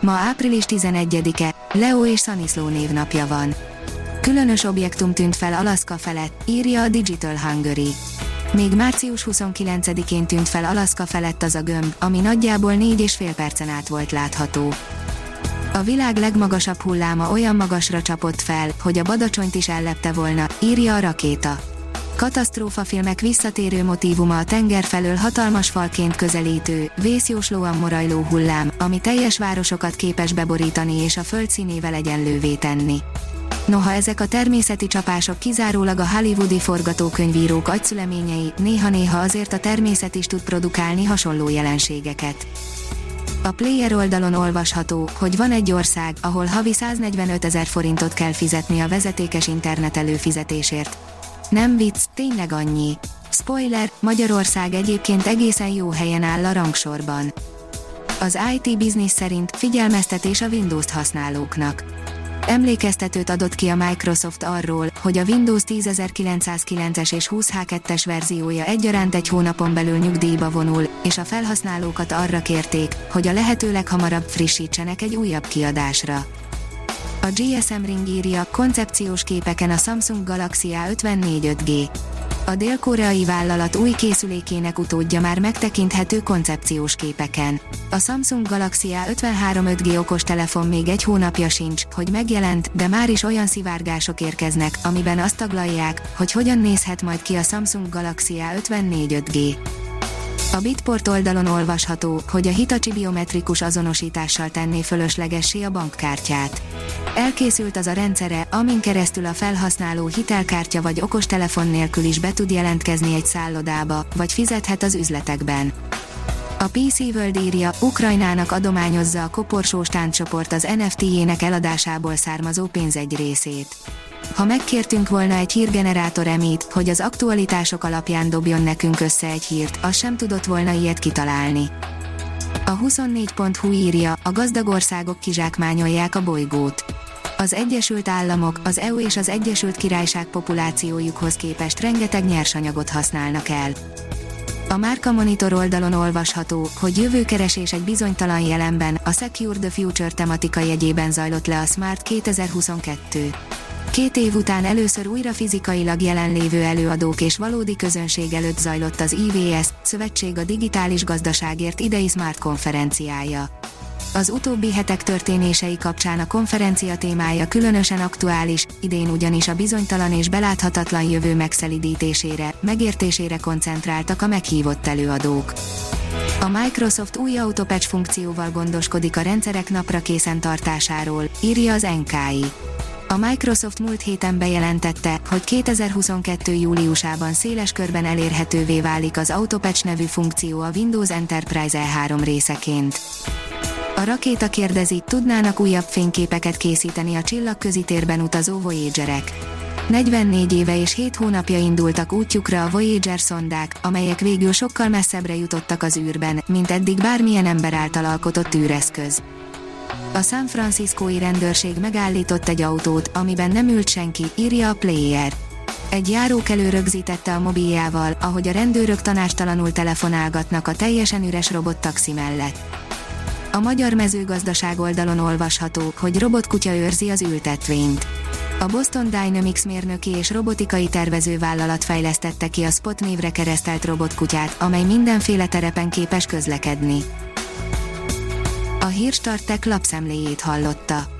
Ma április 11-e, Leo és Szaniszló névnapja van. Különös objektum tűnt fel Alaszka felett, írja a Digital Hungary. Még március 29-én tűnt fel Alaszka felett az a gömb, ami nagyjából 4,5 percen át volt látható. A világ legmagasabb hulláma olyan magasra csapott fel, hogy a badacsonyt is ellepte volna, írja a rakéta katasztrófafilmek visszatérő motívuma a tenger felől hatalmas falként közelítő, vészjóslóan morajló hullám, ami teljes városokat képes beborítani és a föld színével egyenlővé tenni. Noha ezek a természeti csapások kizárólag a hollywoodi forgatókönyvírók agyszüleményei, néha-néha azért a természet is tud produkálni hasonló jelenségeket. A Player oldalon olvasható, hogy van egy ország, ahol havi 145 ezer forintot kell fizetni a vezetékes internet előfizetésért, nem vicc, tényleg annyi. Spoiler, Magyarország egyébként egészen jó helyen áll a rangsorban. Az IT Business szerint figyelmeztetés a Windows-t használóknak. Emlékeztetőt adott ki a Microsoft arról, hogy a Windows 10909-es és 20H2-es verziója egyaránt egy hónapon belül nyugdíjba vonul, és a felhasználókat arra kérték, hogy a lehető leghamarabb frissítsenek egy újabb kiadásra. A GSM Ring írja koncepciós képeken a Samsung Galaxy A54 5G. A dél-koreai vállalat új készülékének utódja már megtekinthető koncepciós képeken. A Samsung Galaxy A53 5G okos telefon még egy hónapja sincs, hogy megjelent, de már is olyan szivárgások érkeznek, amiben azt taglalják, hogy hogyan nézhet majd ki a Samsung Galaxy A54 5G. A Bitport oldalon olvasható, hogy a Hitachi biometrikus azonosítással tenné fölöslegessé a bankkártyát. Elkészült az a rendszere, amin keresztül a felhasználó hitelkártya vagy okostelefon nélkül is be tud jelentkezni egy szállodába, vagy fizethet az üzletekben. A PC World írja, Ukrajnának adományozza a koporsós tánccsoport az NFT-jének eladásából származó pénz egy részét. Ha megkértünk volna egy hírgenerátor emít, hogy az aktualitások alapján dobjon nekünk össze egy hírt, az sem tudott volna ilyet kitalálni. A 24.hu írja, a gazdag országok kizsákmányolják a bolygót. Az Egyesült Államok, az EU és az Egyesült Királyság populációjukhoz képest rengeteg nyersanyagot használnak el. A Márka Monitor oldalon olvasható, hogy jövőkeresés egy bizonytalan jelenben, a Secure the Future tematika jegyében zajlott le a Smart 2022. Két év után először újra fizikailag jelenlévő előadók és valódi közönség előtt zajlott az IVS, Szövetség a Digitális Gazdaságért idei Smart konferenciája. Az utóbbi hetek történései kapcsán a konferencia témája különösen aktuális, idén ugyanis a bizonytalan és beláthatatlan jövő megszelidítésére, megértésére koncentráltak a meghívott előadók. A Microsoft új Autopatch funkcióval gondoskodik a rendszerek napra készen tartásáról, írja az NKI. A Microsoft múlt héten bejelentette, hogy 2022. júliusában széles körben elérhetővé válik az Autopatch nevű funkció a Windows Enterprise E3 részeként. A rakéta kérdezi, tudnának újabb fényképeket készíteni a csillagközi térben utazó Voyagerek. 44 éve és 7 hónapja indultak útjukra a Voyager szondák, amelyek végül sokkal messzebbre jutottak az űrben, mint eddig bármilyen ember által alkotott űreszköz. A San Franciscói rendőrség megállított egy autót, amiben nem ült senki, írja a Player. Egy járókelő rögzítette a mobiljával, ahogy a rendőrök tanástalanul telefonálgatnak a teljesen üres robottaxi mellett. A magyar mezőgazdaság oldalon olvasható, hogy robotkutya őrzi az ültetvényt. A Boston Dynamics mérnöki és robotikai tervezővállalat fejlesztette ki a Spot névre keresztelt robotkutyát, amely mindenféle terepen képes közlekedni. A hírstartek lapszemléjét hallotta.